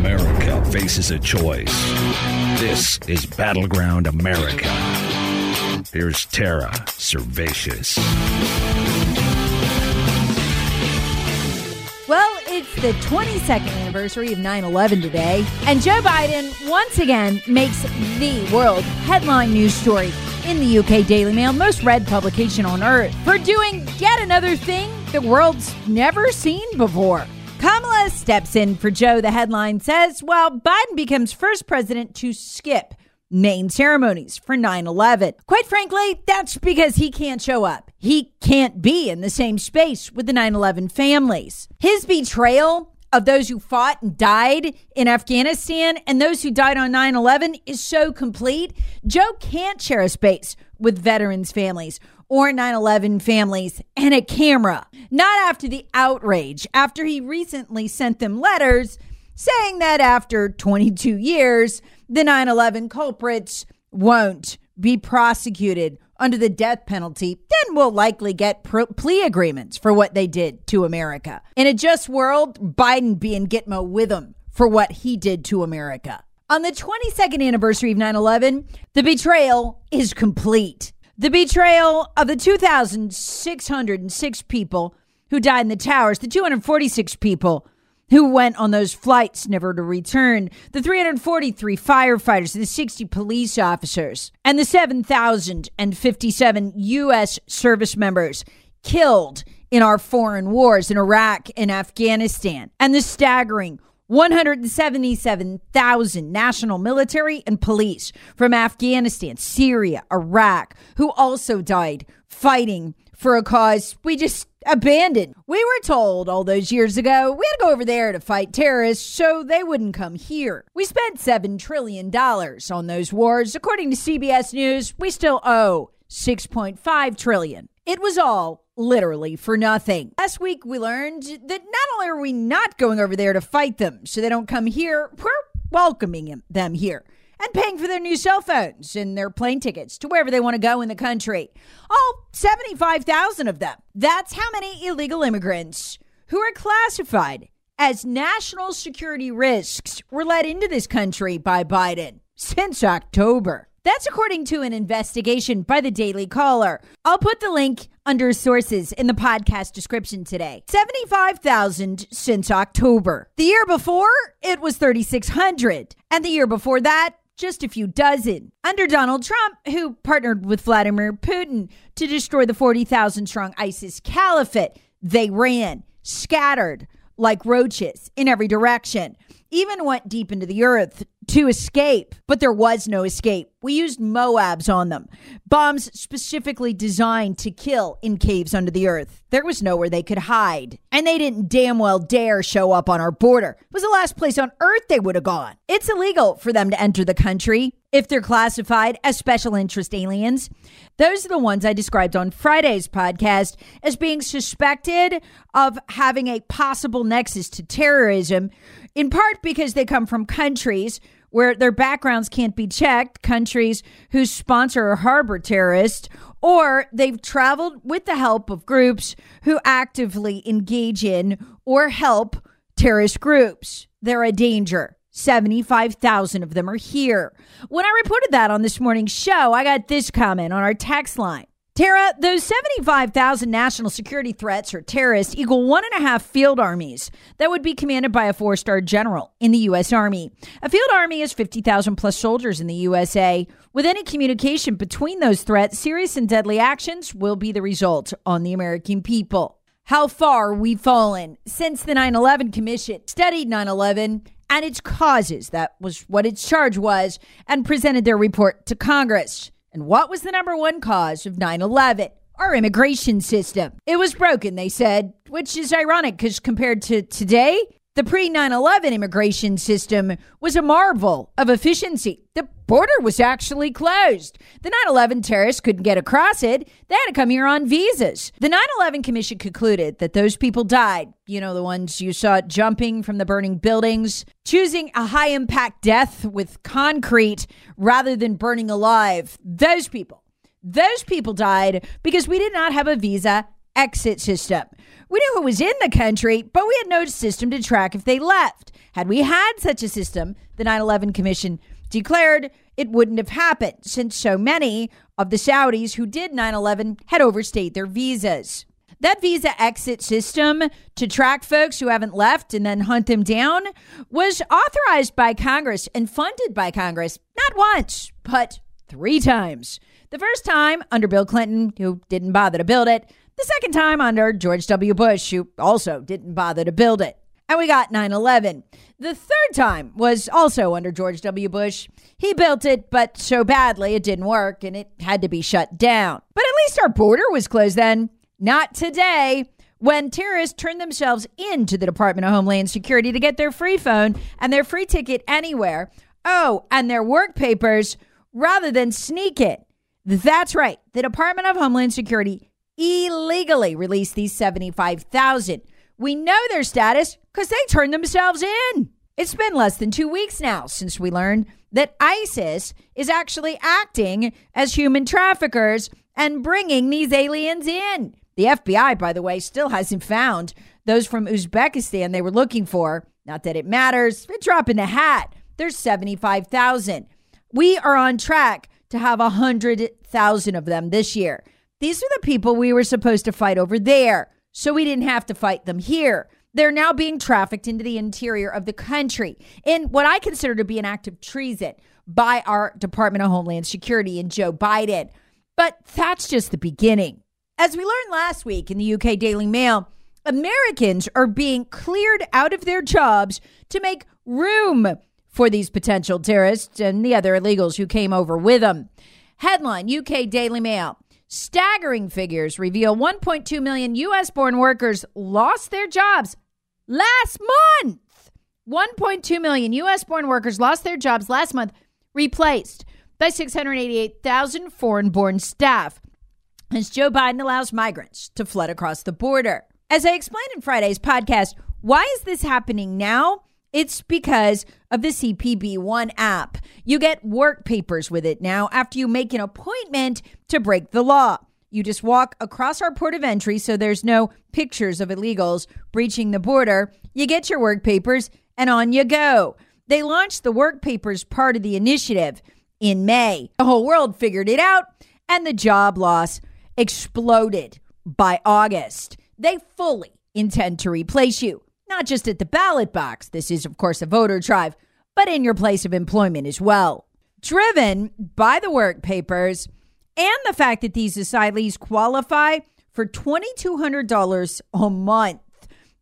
America faces a choice. This is Battleground America. Here's Tara Servatius. Well, it's the 22nd anniversary of 9 11 today, and Joe Biden once again makes the world headline news story in the UK Daily Mail, most read publication on earth, for doing yet another thing the world's never seen before. Steps in for Joe, the headline says, while Biden becomes first president to skip main ceremonies for 9 11. Quite frankly, that's because he can't show up. He can't be in the same space with the 9 11 families. His betrayal of those who fought and died in Afghanistan and those who died on 9 11 is so complete. Joe can't share a space with veterans' families or 9 11 families and a camera. Not after the outrage, after he recently sent them letters saying that after 22 years, the 9 11 culprits won't be prosecuted under the death penalty, then will likely get pro- plea agreements for what they did to America. In a just world, Biden being Gitmo with him for what he did to America. On the 22nd anniversary of 9 11, the betrayal is complete. The betrayal of the 2,606 people who died in the towers, the 246 people who went on those flights never to return, the 343 firefighters, the 60 police officers, and the 7,057 U.S. service members killed in our foreign wars in Iraq and Afghanistan, and the staggering 177,000 national military and police from Afghanistan, Syria, Iraq, who also died fighting for a cause we just abandoned. We were told all those years ago we had to go over there to fight terrorists so they wouldn't come here. We spent $7 trillion on those wars. According to CBS News, we still owe 6.5 trillion. It was all literally for nothing. Last week we learned that not only are we not going over there to fight them so they don't come here, we're welcoming them here and paying for their new cell phones and their plane tickets to wherever they want to go in the country. All 75,000 of them. That's how many illegal immigrants who are classified as national security risks were let into this country by Biden since October. That's according to an investigation by the Daily Caller. I'll put the link under sources in the podcast description today. 75,000 since October. The year before, it was 3,600. And the year before that, just a few dozen. Under Donald Trump, who partnered with Vladimir Putin to destroy the 40,000 strong ISIS caliphate, they ran, scattered like roaches in every direction, even went deep into the earth to escape. But there was no escape. We used MOABs on them, bombs specifically designed to kill in caves under the earth. There was nowhere they could hide. And they didn't damn well dare show up on our border. It was the last place on earth they would have gone. It's illegal for them to enter the country if they're classified as special interest aliens. Those are the ones I described on Friday's podcast as being suspected of having a possible nexus to terrorism, in part because they come from countries where their backgrounds can't be checked, countries who sponsor or harbor terrorists, or they've traveled with the help of groups who actively engage in or help terrorist groups. They're a danger. 75,000 of them are here. When I reported that on this morning's show, I got this comment on our text line. Tara, those 75,000 national security threats or terrorists equal one and a half field armies that would be commanded by a four star general in the U.S. Army. A field army is 50,000 plus soldiers in the USA. With any communication between those threats, serious and deadly actions will be the result on the American people. How far we've fallen since the 9 11 Commission studied 9 11 and its causes. That was what its charge was, and presented their report to Congress. And what was the number one cause of 9 11? Our immigration system. It was broken, they said, which is ironic because compared to today, the pre 9 11 immigration system was a marvel of efficiency. The border was actually closed. The 9 11 terrorists couldn't get across it. They had to come here on visas. The 9 11 Commission concluded that those people died. You know, the ones you saw jumping from the burning buildings, choosing a high impact death with concrete rather than burning alive. Those people. Those people died because we did not have a visa exit system. We knew who was in the country, but we had no system to track if they left. Had we had such a system, the 9 11 Commission declared it wouldn't have happened since so many of the Saudis who did 9 11 had overstayed their visas. That visa exit system to track folks who haven't left and then hunt them down was authorized by Congress and funded by Congress not once, but three times. The first time under Bill Clinton, who didn't bother to build it. The second time under George W. Bush, who also didn't bother to build it. And we got 9 11. The third time was also under George W. Bush. He built it, but so badly it didn't work and it had to be shut down. But at least our border was closed then. Not today when terrorists turned themselves into the Department of Homeland Security to get their free phone and their free ticket anywhere. Oh, and their work papers rather than sneak it. That's right. The Department of Homeland Security illegally released these 75,000. We know their status because they turned themselves in. It's been less than two weeks now since we learned that ISIS is actually acting as human traffickers and bringing these aliens in. The FBI, by the way, still hasn't found those from Uzbekistan they were looking for. Not that it matters. A drop in the hat. There's 75,000. We are on track to have 100,000 of them this year. These are the people we were supposed to fight over there, so we didn't have to fight them here. They're now being trafficked into the interior of the country in what I consider to be an act of treason by our Department of Homeland Security and Joe Biden. But that's just the beginning. As we learned last week in the UK Daily Mail, Americans are being cleared out of their jobs to make room for these potential terrorists and the other illegals who came over with them. Headline UK Daily Mail Staggering figures reveal 1.2 million U.S. born workers lost their jobs last month. 1.2 million U.S. born workers lost their jobs last month, replaced by 688,000 foreign born staff, as Joe Biden allows migrants to flood across the border. As I explained in Friday's podcast, why is this happening now? It's because of the CPB One app. You get work papers with it now after you make an appointment to break the law. You just walk across our port of entry so there's no pictures of illegals breaching the border. You get your work papers and on you go. They launched the work papers part of the initiative in May. The whole world figured it out and the job loss exploded by August. They fully intend to replace you not just at the ballot box. This is, of course, a voter drive, but in your place of employment as well. Driven by the work papers and the fact that these asylees qualify for $2,200 a month.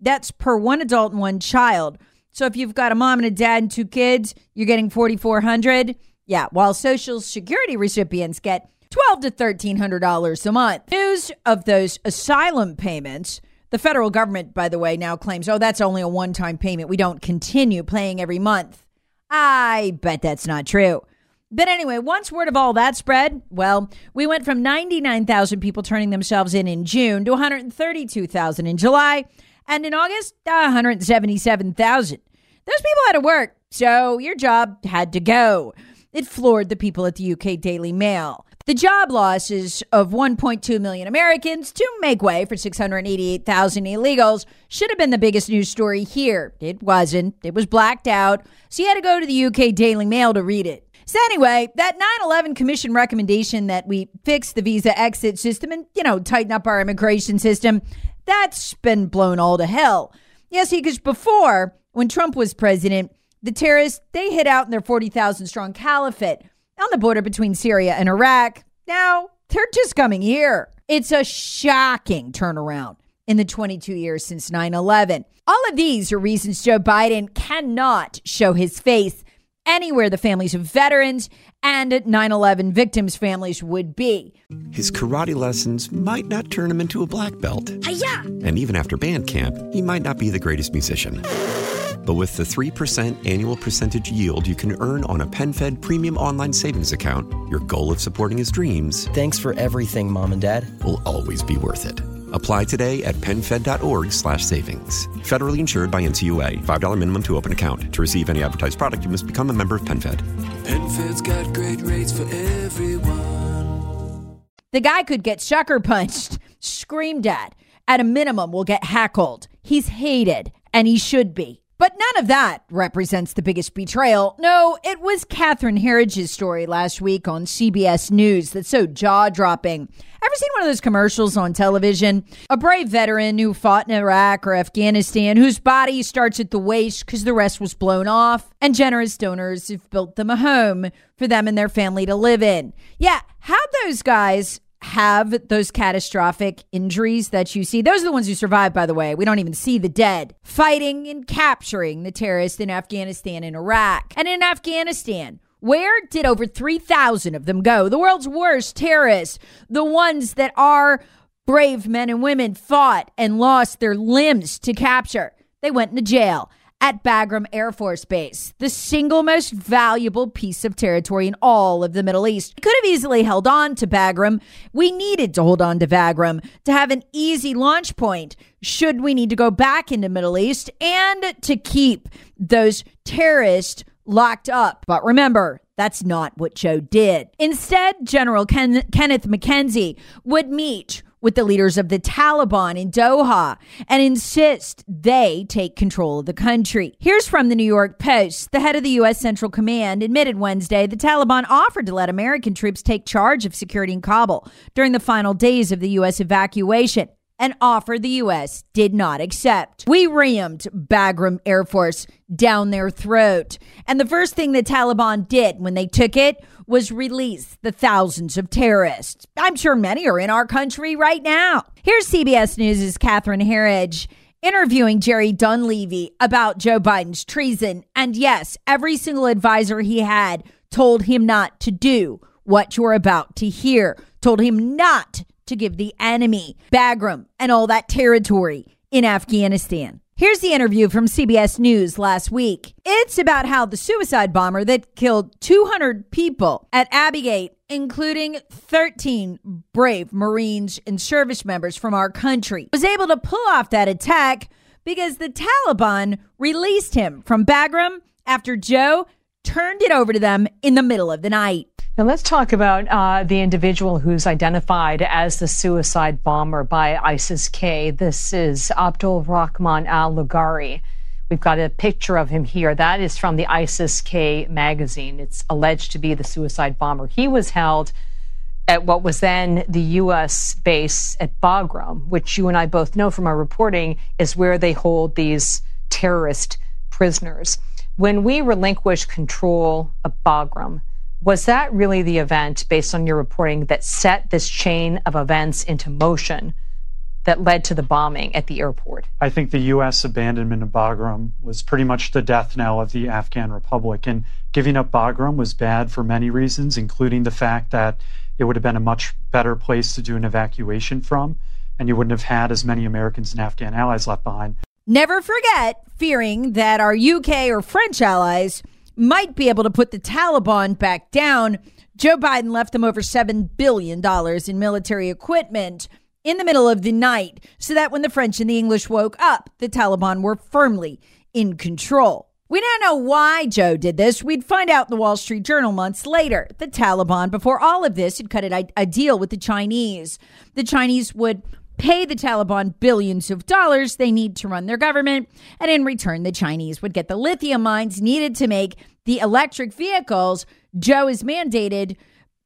That's per one adult and one child. So if you've got a mom and a dad and two kids, you're getting 4400 Yeah, while Social Security recipients get twelve to $1,300 a month. News of those asylum payments the federal government, by the way, now claims, oh, that's only a one time payment. We don't continue paying every month. I bet that's not true. But anyway, once word of all that spread, well, we went from 99,000 people turning themselves in in June to 132,000 in July, and in August, 177,000. Those people had to work, so your job had to go. It floored the people at the UK Daily Mail. The job losses of 1.2 million Americans to make way for 688,000 illegals should have been the biggest news story here. It wasn't. It was blacked out. So you had to go to the UK Daily Mail to read it. So, anyway, that 9 11 Commission recommendation that we fix the visa exit system and, you know, tighten up our immigration system, that's been blown all to hell. Yes, because before, when Trump was president, the terrorists, they hid out in their 40,000 strong caliphate on the border between Syria and Iraq. Now, they're just coming here. It's a shocking turnaround in the 22 years since 9 11. All of these are reasons Joe Biden cannot show his face anywhere the families of veterans and 9 11 victims' families would be. His karate lessons might not turn him into a black belt. Hi-ya! And even after band camp, he might not be the greatest musician. But with the 3% annual percentage yield you can earn on a PenFed premium online savings account, your goal of supporting his dreams Thanks for everything, Mom and Dad. will always be worth it. Apply today at PenFed.org slash savings. Federally insured by NCUA. $5 minimum to open account. To receive any advertised product, you must become a member of PenFed. PenFed's got great rates for everyone. The guy could get sucker punched, screamed at, at a minimum, will get heckled. He's hated, and he should be. But none of that represents the biggest betrayal. No, it was Catherine Herridge's story last week on CBS News that's so jaw dropping. Ever seen one of those commercials on television? A brave veteran who fought in Iraq or Afghanistan, whose body starts at the waist because the rest was blown off, and generous donors have built them a home for them and their family to live in. Yeah, how those guys have those catastrophic injuries that you see. Those are the ones who survive, by the way. We don't even see the dead. Fighting and capturing the terrorists in Afghanistan and Iraq. And in Afghanistan, where did over 3,000 of them go? The world's worst terrorists, the ones that our brave men and women fought and lost their limbs to capture. They went into jail at Bagram Air Force Base, the single most valuable piece of territory in all of the Middle East. We could have easily held on to Bagram. We needed to hold on to Bagram to have an easy launch point should we need to go back into Middle East and to keep those terrorists locked up. But remember, that's not what Joe did. Instead, General Ken- Kenneth McKenzie would meet with the leaders of the Taliban in Doha and insist they take control of the country. Here's from the New York Post. The head of the U.S. Central Command admitted Wednesday the Taliban offered to let American troops take charge of security in Kabul during the final days of the U.S. evacuation an offer the U.S. did not accept. We rammed Bagram Air Force down their throat. And the first thing the Taliban did when they took it was release the thousands of terrorists. I'm sure many are in our country right now. Here's CBS News' Catherine Herridge interviewing Jerry Dunleavy about Joe Biden's treason. And yes, every single advisor he had told him not to do what you're about to hear, told him not to give the enemy Bagram and all that territory in Afghanistan. Here's the interview from CBS News last week. It's about how the suicide bomber that killed 200 people at Abbey Gate, including 13 brave Marines and service members from our country, was able to pull off that attack because the Taliban released him from Bagram after Joe turned it over to them in the middle of the night. Now let's talk about uh, the individual who's identified as the suicide bomber by ISIS-K. This is Abdul Rahman al-Lughari. We've got a picture of him here. That is from the ISIS-K magazine. It's alleged to be the suicide bomber. He was held at what was then the U.S. base at Bagram, which you and I both know from our reporting is where they hold these terrorist prisoners. When we relinquish control of Bagram, was that really the event, based on your reporting, that set this chain of events into motion that led to the bombing at the airport? I think the U.S. abandonment of Bagram was pretty much the death knell of the Afghan Republic. And giving up Bagram was bad for many reasons, including the fact that it would have been a much better place to do an evacuation from, and you wouldn't have had as many Americans and Afghan allies left behind. Never forget fearing that our UK or French allies might be able to put the Taliban back down. Joe Biden left them over $7 billion in military equipment in the middle of the night so that when the French and the English woke up, the Taliban were firmly in control. We now know why Joe did this. We'd find out in the Wall Street Journal months later. The Taliban, before all of this, had cut a deal with the Chinese. The Chinese would pay the Taliban billions of dollars they need to run their government. And in return, the Chinese would get the lithium mines needed to make the electric vehicles Joe has mandated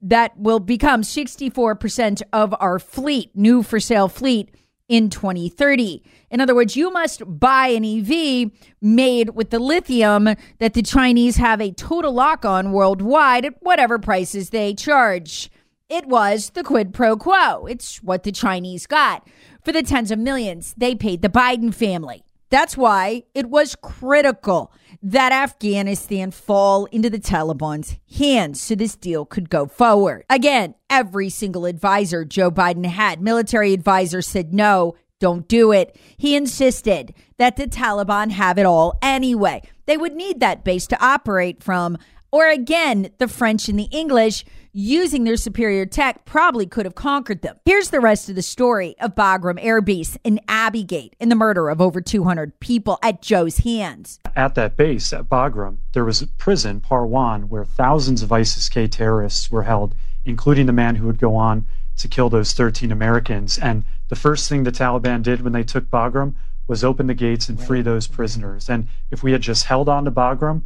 that will become 64% of our fleet, new for sale fleet in 2030. In other words, you must buy an EV made with the lithium that the Chinese have a total lock on worldwide at whatever prices they charge. It was the quid pro quo. It's what the Chinese got. For the tens of millions they paid the Biden family. That's why it was critical that Afghanistan fall into the Taliban's hands so this deal could go forward. Again, every single advisor Joe Biden had, military advisors said no, don't do it. He insisted that the Taliban have it all anyway. They would need that base to operate from. Or again, the French and the English using their superior tech, probably could have conquered them. Here's the rest of the story of Bagram Air Base in Abbeygate and the murder of over 200 people at Joe's hands. At that base at Bagram, there was a prison, Parwan, where thousands of ISIS K terrorists were held, including the man who would go on to kill those 13 Americans. And the first thing the Taliban did when they took Bagram was open the gates and free those prisoners. And if we had just held on to Bagram,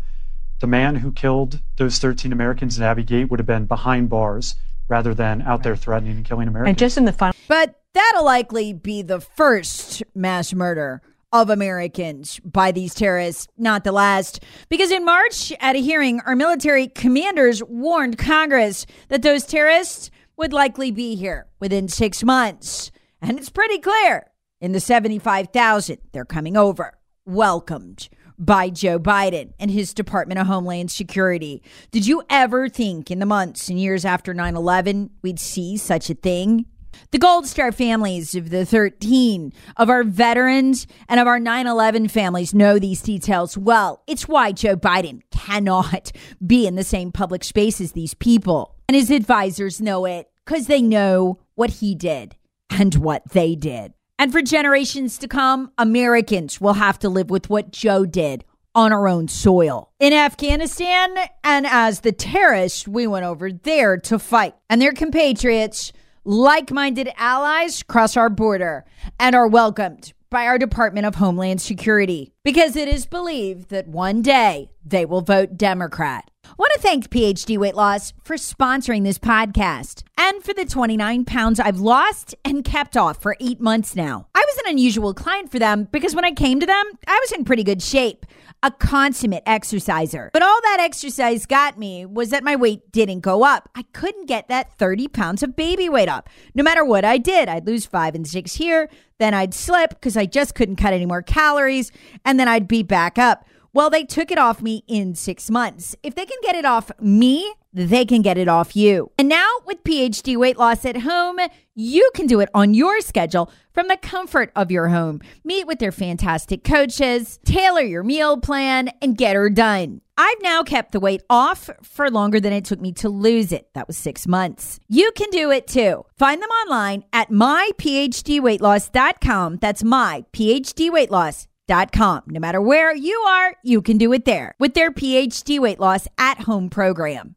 the man who killed those 13 Americans in Abbey Gate would have been behind bars rather than out there threatening and killing Americans. And just in the final. But that'll likely be the first mass murder of Americans by these terrorists, not the last. Because in March, at a hearing, our military commanders warned Congress that those terrorists would likely be here within six months. And it's pretty clear in the 75,000 they're coming over, welcomed by Joe Biden and his Department of Homeland Security. Did you ever think in the months and years after 9 11 we'd see such a thing? The Gold Star families of the 13 of our veterans and of our 9 11 families know these details well. It's why Joe Biden cannot be in the same public space as these people. And his advisors know it because they know what he did and what they did. And for generations to come, Americans will have to live with what Joe did on our own soil. In Afghanistan, and as the terrorists, we went over there to fight. And their compatriots, like minded allies, cross our border and are welcomed by our Department of Homeland Security because it is believed that one day they will vote Democrat. I want to thank PhD Weight Loss for sponsoring this podcast and for the 29 pounds I've lost and kept off for eight months now. I was an unusual client for them because when I came to them, I was in pretty good shape, a consummate exerciser. But all that exercise got me was that my weight didn't go up. I couldn't get that 30 pounds of baby weight up. No matter what I did, I'd lose five and six here, then I'd slip because I just couldn't cut any more calories, and then I'd be back up. Well, they took it off me in six months. If they can get it off me, they can get it off you. And now with PhD weight loss at home, you can do it on your schedule from the comfort of your home. Meet with their fantastic coaches, tailor your meal plan, and get her done. I've now kept the weight off for longer than it took me to lose it. That was six months. You can do it too. Find them online at myphdweightloss.com. That's my PhD weight loss com. No matter where you are, you can do it there with their PhD weight loss at home program.